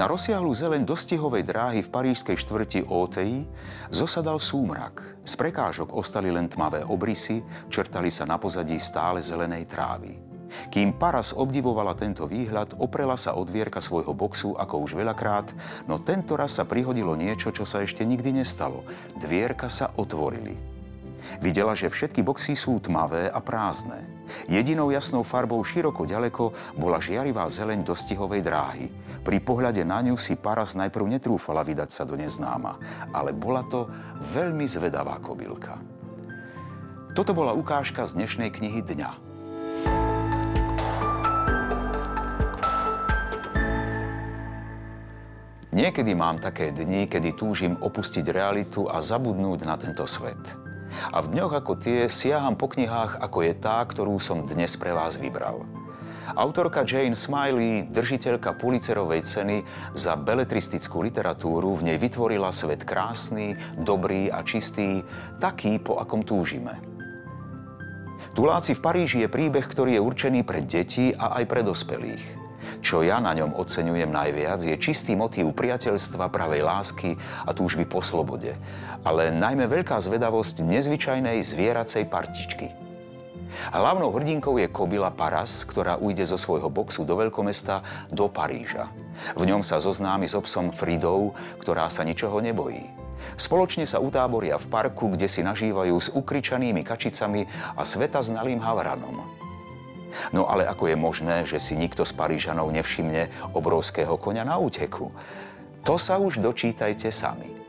Na rozsiahlu zeleň dostihovej dráhy v parížskej štvrti Otei zosadal súmrak. Z prekážok ostali len tmavé obrysy, čertali sa na pozadí stále zelenej trávy. Kým Paras obdivovala tento výhľad, oprela sa od dvierka svojho boxu ako už veľakrát, no tento raz sa prihodilo niečo, čo sa ešte nikdy nestalo. Dvierka sa otvorili. Videla, že všetky boxy sú tmavé a prázdne. Jedinou jasnou farbou široko ďaleko bola žiarivá zeleň dostihovej dráhy. Pri pohľade na ňu si Paras najprv netrúfala vydať sa do neznáma, ale bola to veľmi zvedavá kobylka. Toto bola ukážka z dnešnej knihy Dňa. Niekedy mám také dni, kedy túžim opustiť realitu a zabudnúť na tento svet. A v dňoch ako tie siaham po knihách, ako je tá, ktorú som dnes pre vás vybral. Autorka Jane Smiley, držiteľka Pulitzerovej ceny za beletristickú literatúru, v nej vytvorila svet krásny, dobrý a čistý, taký, po akom túžime. Tuláci v Paríži je príbeh, ktorý je určený pre deti a aj pre dospelých. Čo ja na ňom oceňujem najviac, je čistý motív priateľstva, pravej lásky a túžby po slobode. Ale najmä veľká zvedavosť nezvyčajnej zvieracej partičky. Hlavnou hrdinkou je kobila Paras, ktorá ujde zo svojho boxu do veľkomesta do Paríža. V ňom sa zoznámi s obsom Fridou, ktorá sa ničoho nebojí. Spoločne sa utáboria v parku, kde si nažívajú s ukričanými kačicami a sveta znalým havranom. No ale ako je možné, že si nikto z Parížanov nevšimne obrovského konia na úteku? To sa už dočítajte sami.